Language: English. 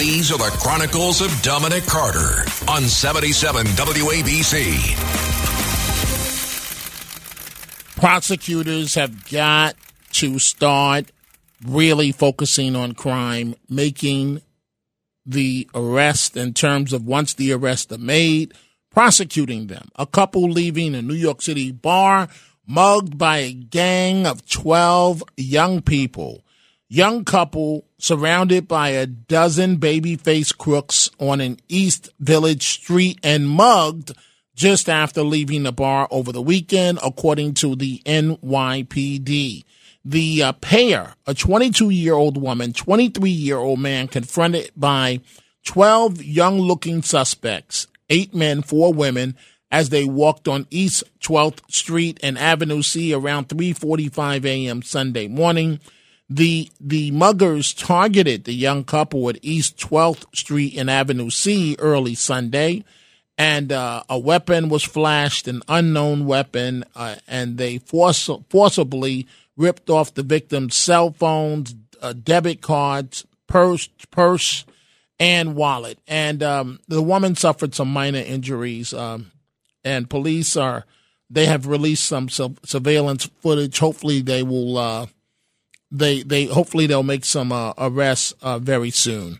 These are the Chronicles of Dominic Carter on 77 WABC. Prosecutors have got to start really focusing on crime, making the arrest in terms of once the arrests are made, prosecuting them. A couple leaving a New York City bar mugged by a gang of 12 young people. Young couple surrounded by a dozen baby-faced crooks on an East Village street and mugged just after leaving the bar over the weekend, according to the NYPD. The uh, pair, a 22 year old woman, 23 year old man, confronted by 12 young looking suspects, eight men, four women, as they walked on East 12th Street and Avenue C around 3:45 a.m. Sunday morning. The the muggers targeted the young couple at East 12th Street and Avenue C early Sunday, and uh, a weapon was flashed, an unknown weapon, uh, and they force, forcibly ripped off the victim's cell phones, uh, debit cards, purse, purse, and wallet. And um, the woman suffered some minor injuries. Um, and police are they have released some su- surveillance footage. Hopefully, they will. They they hopefully they'll make some uh, arrests uh, very soon.